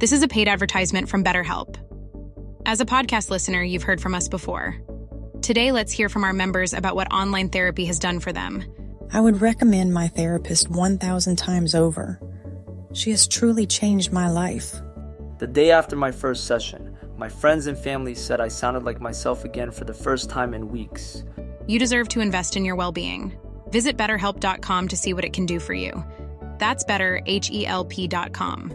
This is a paid advertisement from BetterHelp. As a podcast listener, you've heard from us before. Today, let's hear from our members about what online therapy has done for them. I would recommend my therapist 1,000 times over. She has truly changed my life. The day after my first session, my friends and family said I sounded like myself again for the first time in weeks. You deserve to invest in your well being. Visit betterhelp.com to see what it can do for you. That's better, H E L P.com.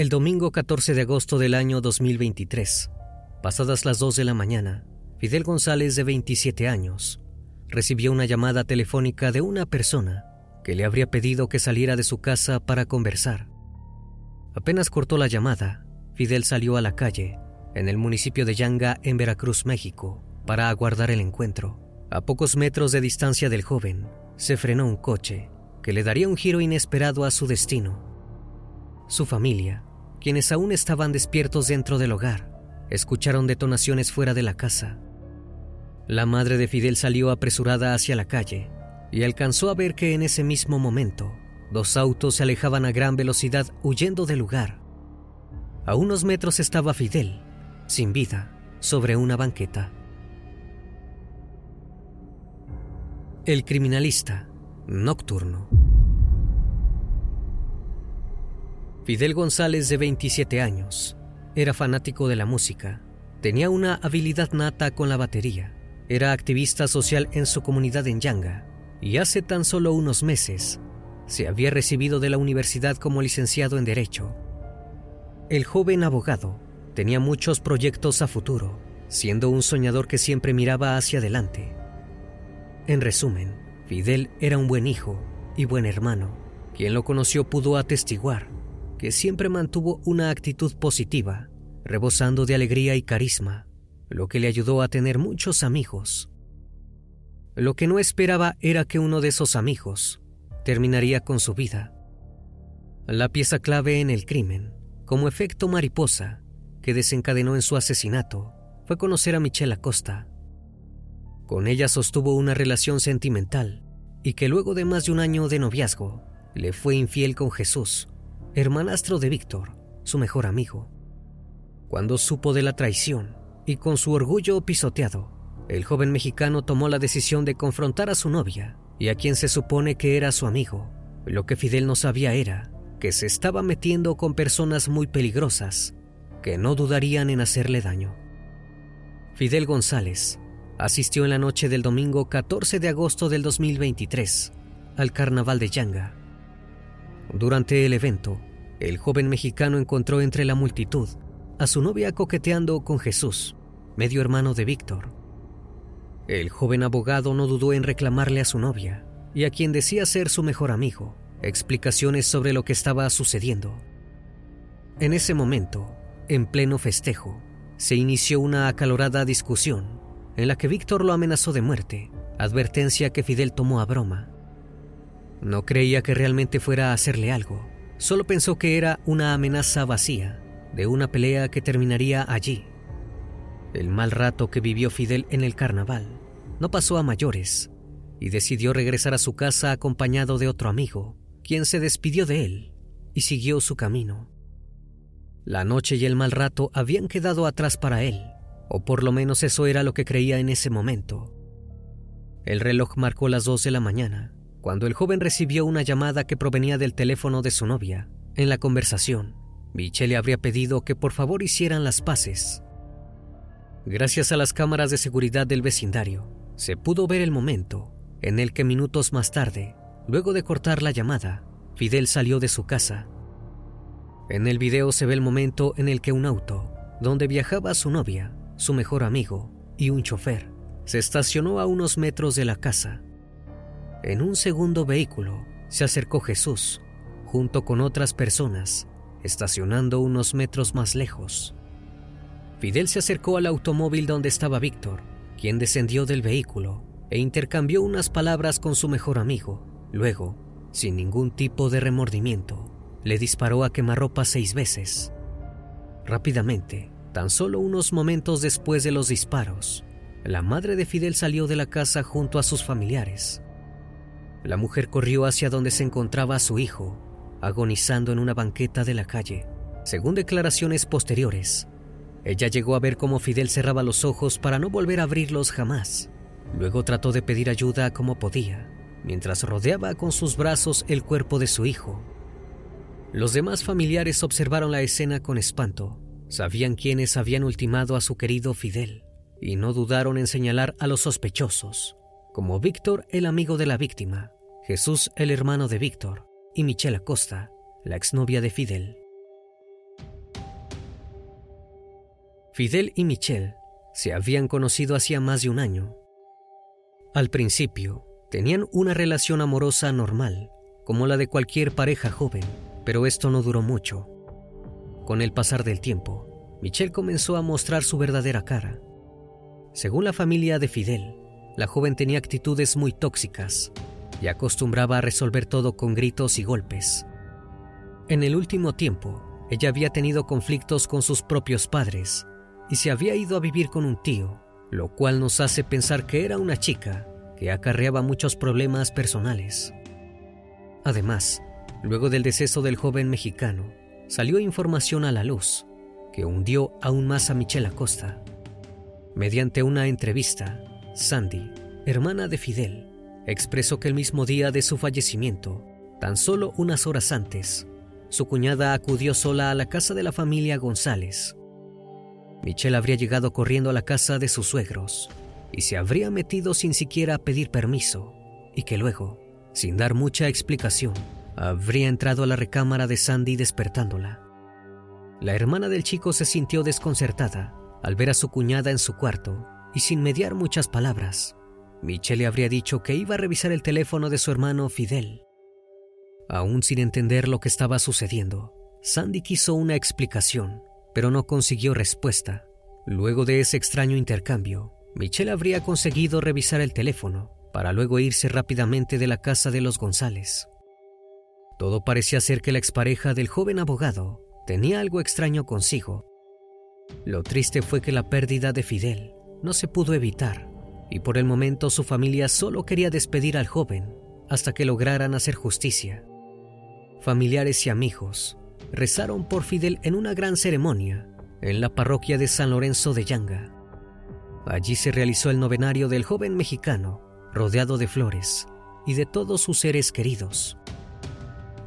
El domingo 14 de agosto del año 2023, pasadas las 2 de la mañana, Fidel González, de 27 años, recibió una llamada telefónica de una persona que le habría pedido que saliera de su casa para conversar. Apenas cortó la llamada, Fidel salió a la calle, en el municipio de Yanga, en Veracruz, México, para aguardar el encuentro. A pocos metros de distancia del joven, se frenó un coche que le daría un giro inesperado a su destino. Su familia, quienes aún estaban despiertos dentro del hogar, escucharon detonaciones fuera de la casa. La madre de Fidel salió apresurada hacia la calle y alcanzó a ver que en ese mismo momento dos autos se alejaban a gran velocidad huyendo del lugar. A unos metros estaba Fidel, sin vida, sobre una banqueta. El criminalista nocturno. Fidel González, de 27 años, era fanático de la música, tenía una habilidad nata con la batería, era activista social en su comunidad en Yanga y hace tan solo unos meses se había recibido de la universidad como licenciado en Derecho. El joven abogado tenía muchos proyectos a futuro, siendo un soñador que siempre miraba hacia adelante. En resumen, Fidel era un buen hijo y buen hermano. Quien lo conoció pudo atestiguar que siempre mantuvo una actitud positiva, rebosando de alegría y carisma, lo que le ayudó a tener muchos amigos. Lo que no esperaba era que uno de esos amigos terminaría con su vida. La pieza clave en el crimen, como efecto mariposa, que desencadenó en su asesinato, fue conocer a Michelle Acosta. Con ella sostuvo una relación sentimental y que luego de más de un año de noviazgo, le fue infiel con Jesús, hermanastro de Víctor, su mejor amigo. Cuando supo de la traición y con su orgullo pisoteado, el joven mexicano tomó la decisión de confrontar a su novia y a quien se supone que era su amigo. Lo que Fidel no sabía era que se estaba metiendo con personas muy peligrosas que no dudarían en hacerle daño. Fidel González asistió en la noche del domingo 14 de agosto del 2023 al carnaval de Yanga durante el evento, el joven mexicano encontró entre la multitud a su novia coqueteando con Jesús, medio hermano de Víctor. El joven abogado no dudó en reclamarle a su novia y a quien decía ser su mejor amigo, explicaciones sobre lo que estaba sucediendo. En ese momento, en pleno festejo, se inició una acalorada discusión en la que Víctor lo amenazó de muerte, advertencia que Fidel tomó a broma. No creía que realmente fuera a hacerle algo, solo pensó que era una amenaza vacía de una pelea que terminaría allí. El mal rato que vivió Fidel en el carnaval no pasó a mayores y decidió regresar a su casa acompañado de otro amigo, quien se despidió de él y siguió su camino. La noche y el mal rato habían quedado atrás para él, o por lo menos eso era lo que creía en ese momento. El reloj marcó las dos de la mañana, cuando el joven recibió una llamada que provenía del teléfono de su novia. En la conversación, Michelle habría pedido que por favor hicieran las paces. Gracias a las cámaras de seguridad del vecindario, se pudo ver el momento en el que minutos más tarde, luego de cortar la llamada, Fidel salió de su casa en el video se ve el momento en el que un auto, donde viajaba su novia, su mejor amigo y un chofer, se estacionó a unos metros de la casa. En un segundo vehículo se acercó Jesús, junto con otras personas, estacionando unos metros más lejos. Fidel se acercó al automóvil donde estaba Víctor, quien descendió del vehículo e intercambió unas palabras con su mejor amigo. Luego, sin ningún tipo de remordimiento, le disparó a quemarropa seis veces. Rápidamente, tan solo unos momentos después de los disparos, la madre de Fidel salió de la casa junto a sus familiares. La mujer corrió hacia donde se encontraba su hijo, agonizando en una banqueta de la calle. Según declaraciones posteriores, ella llegó a ver cómo Fidel cerraba los ojos para no volver a abrirlos jamás. Luego trató de pedir ayuda como podía, mientras rodeaba con sus brazos el cuerpo de su hijo los demás familiares observaron la escena con espanto. Sabían quiénes habían ultimado a su querido Fidel y no dudaron en señalar a los sospechosos, como Víctor, el amigo de la víctima, Jesús, el hermano de Víctor, y Michelle Acosta, la exnovia de Fidel. Fidel y Michelle se habían conocido hacía más de un año. Al principio, tenían una relación amorosa normal, como la de cualquier pareja joven pero esto no duró mucho. Con el pasar del tiempo, Michelle comenzó a mostrar su verdadera cara. Según la familia de Fidel, la joven tenía actitudes muy tóxicas y acostumbraba a resolver todo con gritos y golpes. En el último tiempo, ella había tenido conflictos con sus propios padres y se había ido a vivir con un tío, lo cual nos hace pensar que era una chica que acarreaba muchos problemas personales. Además, Luego del deceso del joven mexicano, salió información a la luz que hundió aún más a Michelle Acosta. Mediante una entrevista, Sandy, hermana de Fidel, expresó que el mismo día de su fallecimiento, tan solo unas horas antes, su cuñada acudió sola a la casa de la familia González. Michelle habría llegado corriendo a la casa de sus suegros y se habría metido sin siquiera pedir permiso, y que luego, sin dar mucha explicación, habría entrado a la recámara de Sandy despertándola. La hermana del chico se sintió desconcertada al ver a su cuñada en su cuarto y sin mediar muchas palabras, Michelle le habría dicho que iba a revisar el teléfono de su hermano Fidel. Aún sin entender lo que estaba sucediendo, Sandy quiso una explicación, pero no consiguió respuesta. Luego de ese extraño intercambio, Michelle habría conseguido revisar el teléfono para luego irse rápidamente de la casa de los González. Todo parecía ser que la expareja del joven abogado tenía algo extraño consigo. Lo triste fue que la pérdida de Fidel no se pudo evitar y por el momento su familia solo quería despedir al joven hasta que lograran hacer justicia. Familiares y amigos rezaron por Fidel en una gran ceremonia en la parroquia de San Lorenzo de Yanga. Allí se realizó el novenario del joven mexicano, rodeado de flores y de todos sus seres queridos.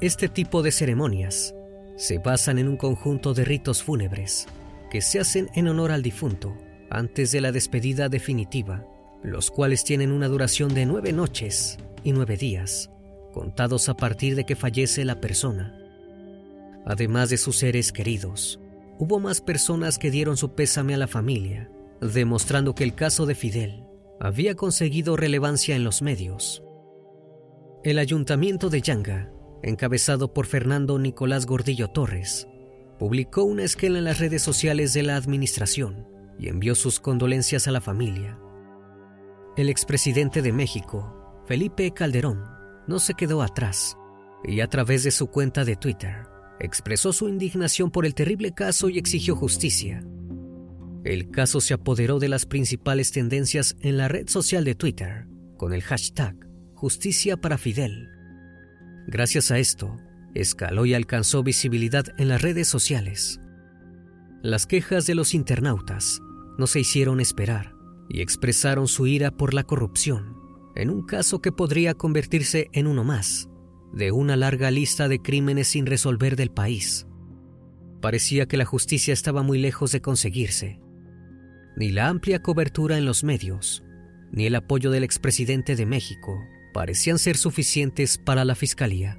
Este tipo de ceremonias se basan en un conjunto de ritos fúnebres que se hacen en honor al difunto antes de la despedida definitiva, los cuales tienen una duración de nueve noches y nueve días, contados a partir de que fallece la persona. Además de sus seres queridos, hubo más personas que dieron su pésame a la familia, demostrando que el caso de Fidel había conseguido relevancia en los medios. El ayuntamiento de Yanga encabezado por Fernando Nicolás Gordillo Torres, publicó una esquela en las redes sociales de la administración y envió sus condolencias a la familia. El expresidente de México, Felipe Calderón, no se quedó atrás y a través de su cuenta de Twitter expresó su indignación por el terrible caso y exigió justicia. El caso se apoderó de las principales tendencias en la red social de Twitter con el hashtag Justicia para Fidel. Gracias a esto, escaló y alcanzó visibilidad en las redes sociales. Las quejas de los internautas no se hicieron esperar y expresaron su ira por la corrupción, en un caso que podría convertirse en uno más de una larga lista de crímenes sin resolver del país. Parecía que la justicia estaba muy lejos de conseguirse. Ni la amplia cobertura en los medios, ni el apoyo del expresidente de México parecían ser suficientes para la fiscalía.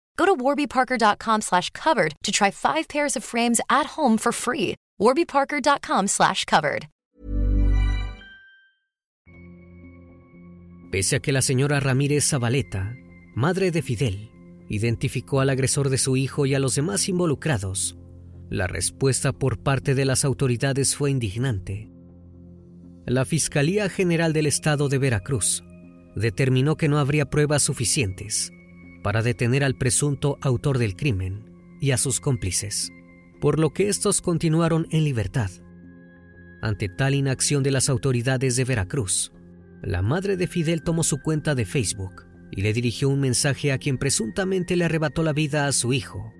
Go to warbyparker.com slash covered to try five pairs of frames at home for free. warbyparker.com slash covered. Pese a que la señora Ramírez Zabaleta, madre de Fidel, identificó al agresor de su hijo y a los demás involucrados, la respuesta por parte de las autoridades fue indignante. La Fiscalía General del Estado de Veracruz determinó que no habría pruebas suficientes para detener al presunto autor del crimen y a sus cómplices, por lo que estos continuaron en libertad. Ante tal inacción de las autoridades de Veracruz, la madre de Fidel tomó su cuenta de Facebook y le dirigió un mensaje a quien presuntamente le arrebató la vida a su hijo.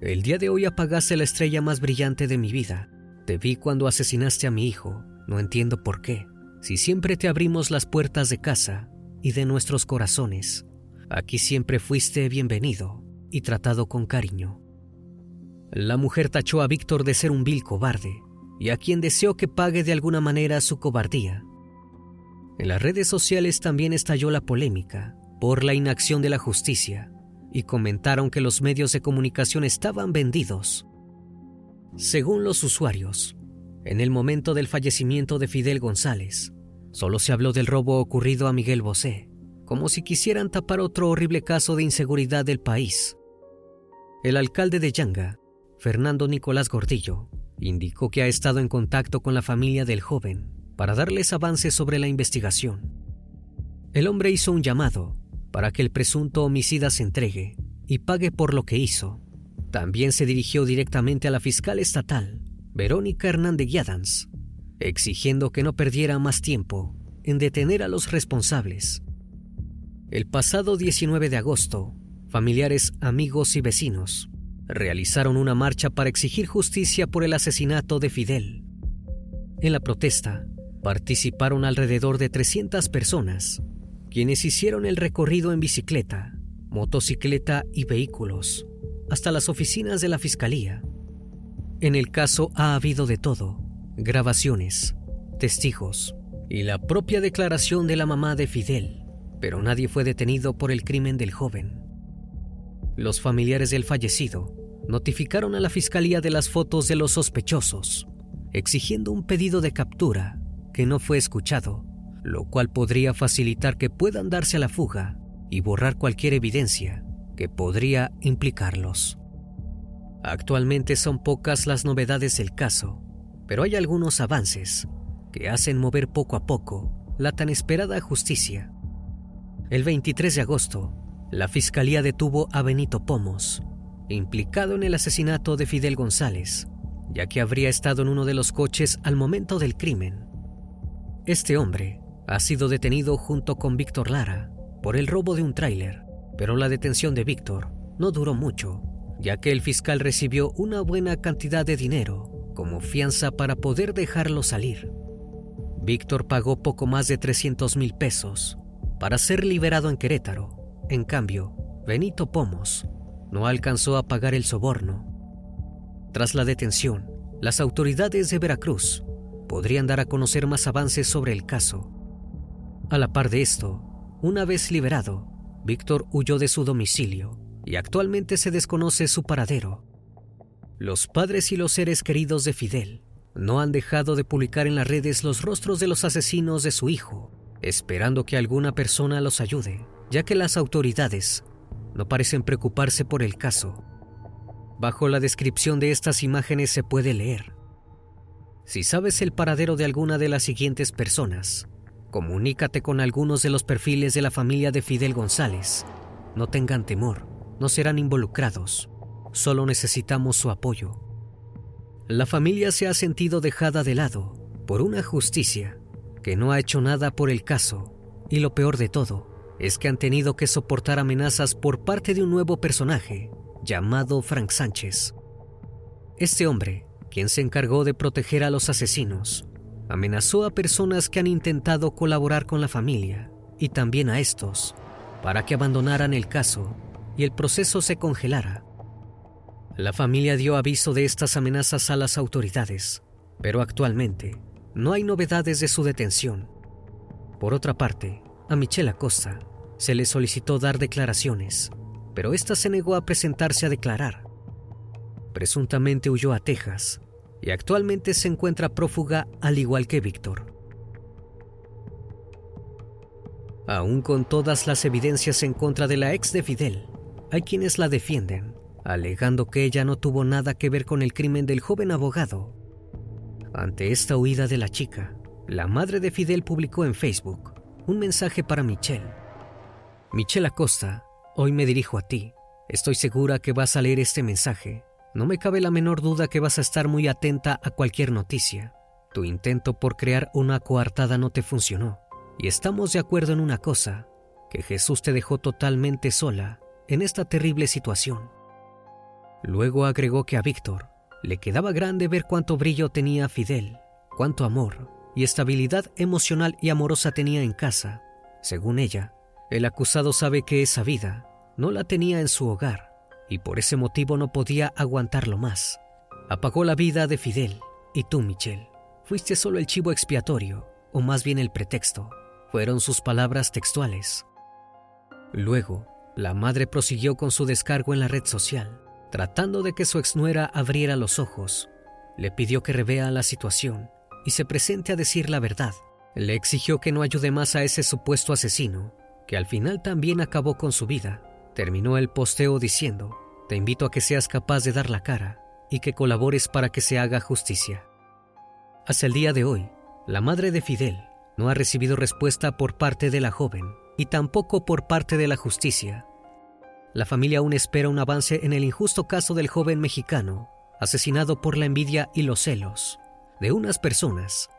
El día de hoy apagaste la estrella más brillante de mi vida. Te vi cuando asesinaste a mi hijo. No entiendo por qué. Si siempre te abrimos las puertas de casa y de nuestros corazones, Aquí siempre fuiste bienvenido y tratado con cariño. La mujer tachó a Víctor de ser un vil cobarde y a quien deseó que pague de alguna manera su cobardía. En las redes sociales también estalló la polémica por la inacción de la justicia y comentaron que los medios de comunicación estaban vendidos. Según los usuarios, en el momento del fallecimiento de Fidel González, solo se habló del robo ocurrido a Miguel Bosé, como si quisieran tapar otro horrible caso de inseguridad del país. El alcalde de Yanga, Fernando Nicolás Gordillo, indicó que ha estado en contacto con la familia del joven para darles avances sobre la investigación. El hombre hizo un llamado para que el presunto homicida se entregue y pague por lo que hizo. También se dirigió directamente a la fiscal estatal, Verónica Hernández Guiadans, exigiendo que no perdiera más tiempo en detener a los responsables el pasado 19 de agosto, familiares, amigos y vecinos realizaron una marcha para exigir justicia por el asesinato de Fidel. En la protesta participaron alrededor de 300 personas, quienes hicieron el recorrido en bicicleta, motocicleta y vehículos hasta las oficinas de la Fiscalía. En el caso ha habido de todo, grabaciones, testigos y la propia declaración de la mamá de Fidel pero nadie fue detenido por el crimen del joven. Los familiares del fallecido notificaron a la fiscalía de las fotos de los sospechosos, exigiendo un pedido de captura que no fue escuchado, lo cual podría facilitar que puedan darse a la fuga y borrar cualquier evidencia que podría implicarlos. Actualmente son pocas las novedades del caso, pero hay algunos avances que hacen mover poco a poco la tan esperada justicia. El 23 de agosto, la fiscalía detuvo a Benito Pomos, implicado en el asesinato de Fidel González, ya que habría estado en uno de los coches al momento del crimen. Este hombre ha sido detenido junto con Víctor Lara por el robo de un tráiler, pero la detención de Víctor no duró mucho, ya que el fiscal recibió una buena cantidad de dinero como fianza para poder dejarlo salir. Víctor pagó poco más de 300 mil pesos para ser liberado en Querétaro. En cambio, Benito Pomos no alcanzó a pagar el soborno. Tras la detención, las autoridades de Veracruz podrían dar a conocer más avances sobre el caso. A la par de esto, una vez liberado, Víctor huyó de su domicilio y actualmente se desconoce su paradero. Los padres y los seres queridos de Fidel no han dejado de publicar en las redes los rostros de los asesinos de su hijo, esperando que alguna persona los ayude, ya que las autoridades no parecen preocuparse por el caso. Bajo la descripción de estas imágenes se puede leer, si sabes el paradero de alguna de las siguientes personas, comunícate con algunos de los perfiles de la familia de Fidel González. No tengan temor, no serán involucrados, solo necesitamos su apoyo. La familia se ha sentido dejada de lado por una justicia que no ha hecho nada por el caso y lo peor de todo es que han tenido que soportar amenazas por parte de un nuevo personaje llamado Frank Sánchez. Este hombre, quien se encargó de proteger a los asesinos, amenazó a personas que han intentado colaborar con la familia y también a estos para que abandonaran el caso y el proceso se congelara. La familia dio aviso de estas amenazas a las autoridades, pero actualmente no hay novedades de su detención. Por otra parte, a Michelle Acosta se le solicitó dar declaraciones, pero ésta se negó a presentarse a declarar. Presuntamente huyó a Texas y actualmente se encuentra prófuga al igual que Víctor. Aún con todas las evidencias en contra de la ex de Fidel, hay quienes la defienden alegando que ella no tuvo nada que ver con el crimen del joven abogado. Ante esta huida de la chica, la madre de Fidel publicó en Facebook un mensaje para Michelle. Michelle Acosta, hoy me dirijo a ti. Estoy segura que vas a leer este mensaje. No me cabe la menor duda que vas a estar muy atenta a cualquier noticia. Tu intento por crear una coartada no te funcionó. Y estamos de acuerdo en una cosa, que Jesús te dejó totalmente sola en esta terrible situación. Luego agregó que a Víctor le quedaba grande ver cuánto brillo tenía Fidel, cuánto amor y estabilidad emocional y amorosa tenía en casa. Según ella, el acusado sabe que esa vida no la tenía en su hogar y por ese motivo no podía aguantarlo más. Apagó la vida de Fidel y tú, Michelle, fuiste solo el chivo expiatorio, o más bien el pretexto. Fueron sus palabras textuales. Luego, la madre prosiguió con su descargo en la red social Tratando de que su exnuera abriera los ojos, le pidió que revea la situación y se presente a decir la verdad. Le exigió que no ayude más a ese supuesto asesino, que al final también acabó con su vida. Terminó el posteo diciendo, te invito a que seas capaz de dar la cara y que colabores para que se haga justicia. Hasta el día de hoy, la madre de Fidel no ha recibido respuesta por parte de la joven y tampoco por parte de la justicia la familia aún espera un avance en el injusto caso del joven mexicano, asesinado por la envidia y los celos de unas personas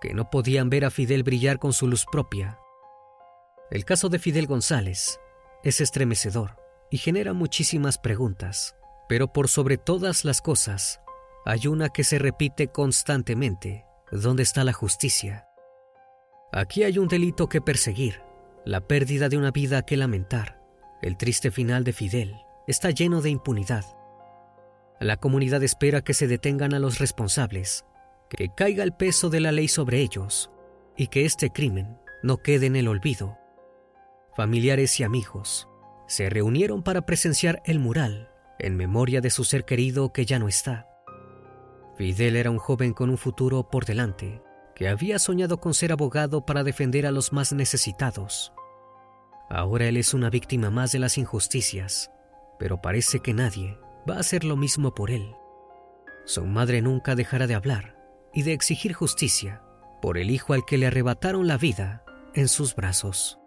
que no podían ver a Fidel brillar con su luz propia. El caso de Fidel González es estremecedor y genera muchísimas preguntas, pero por sobre todas las cosas, hay una que se repite constantemente. ¿Dónde está la justicia? Aquí hay un delito que perseguir, la pérdida de una vida que lamentar el triste final de Fidel está lleno de impunidad. La comunidad espera que se detengan a los responsables, que caiga el peso de la ley sobre ellos y que este crimen no quede en el olvido. Familiares y amigos se reunieron para presenciar el mural en memoria de su ser querido que ya no está. Fidel era un joven con un futuro por delante, que había soñado con ser abogado para defender a los más necesitados. Ahora él es una víctima más de las injusticias, pero parece que nadie va a hacer lo mismo por él. Su madre nunca dejará de hablar y de exigir justicia por el hijo al que le arrebataron la vida en sus brazos.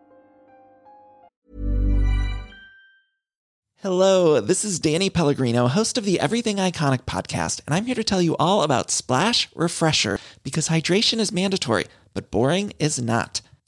Hello, this is Danny Pellegrino, host of the Everything Iconic podcast, and I'm here to tell you all about Splash Refresher because hydration is mandatory, but boring is not.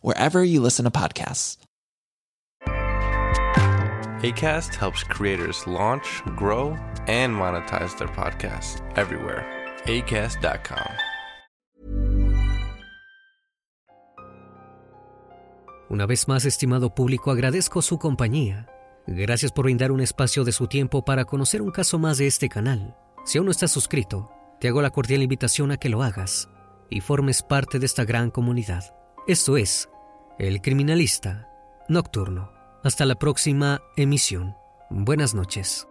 wherever you listen to podcasts. ACAST helps creators launch, grow, and monetize their podcasts everywhere. ACAST.com. Una vez más, estimado público, agradezco su compañía. Gracias por brindar un espacio de su tiempo para conocer un caso más de este canal. Si aún no estás suscrito, te hago la cordial invitación a que lo hagas y formes parte de esta gran comunidad. Esto es El Criminalista Nocturno. Hasta la próxima emisión. Buenas noches.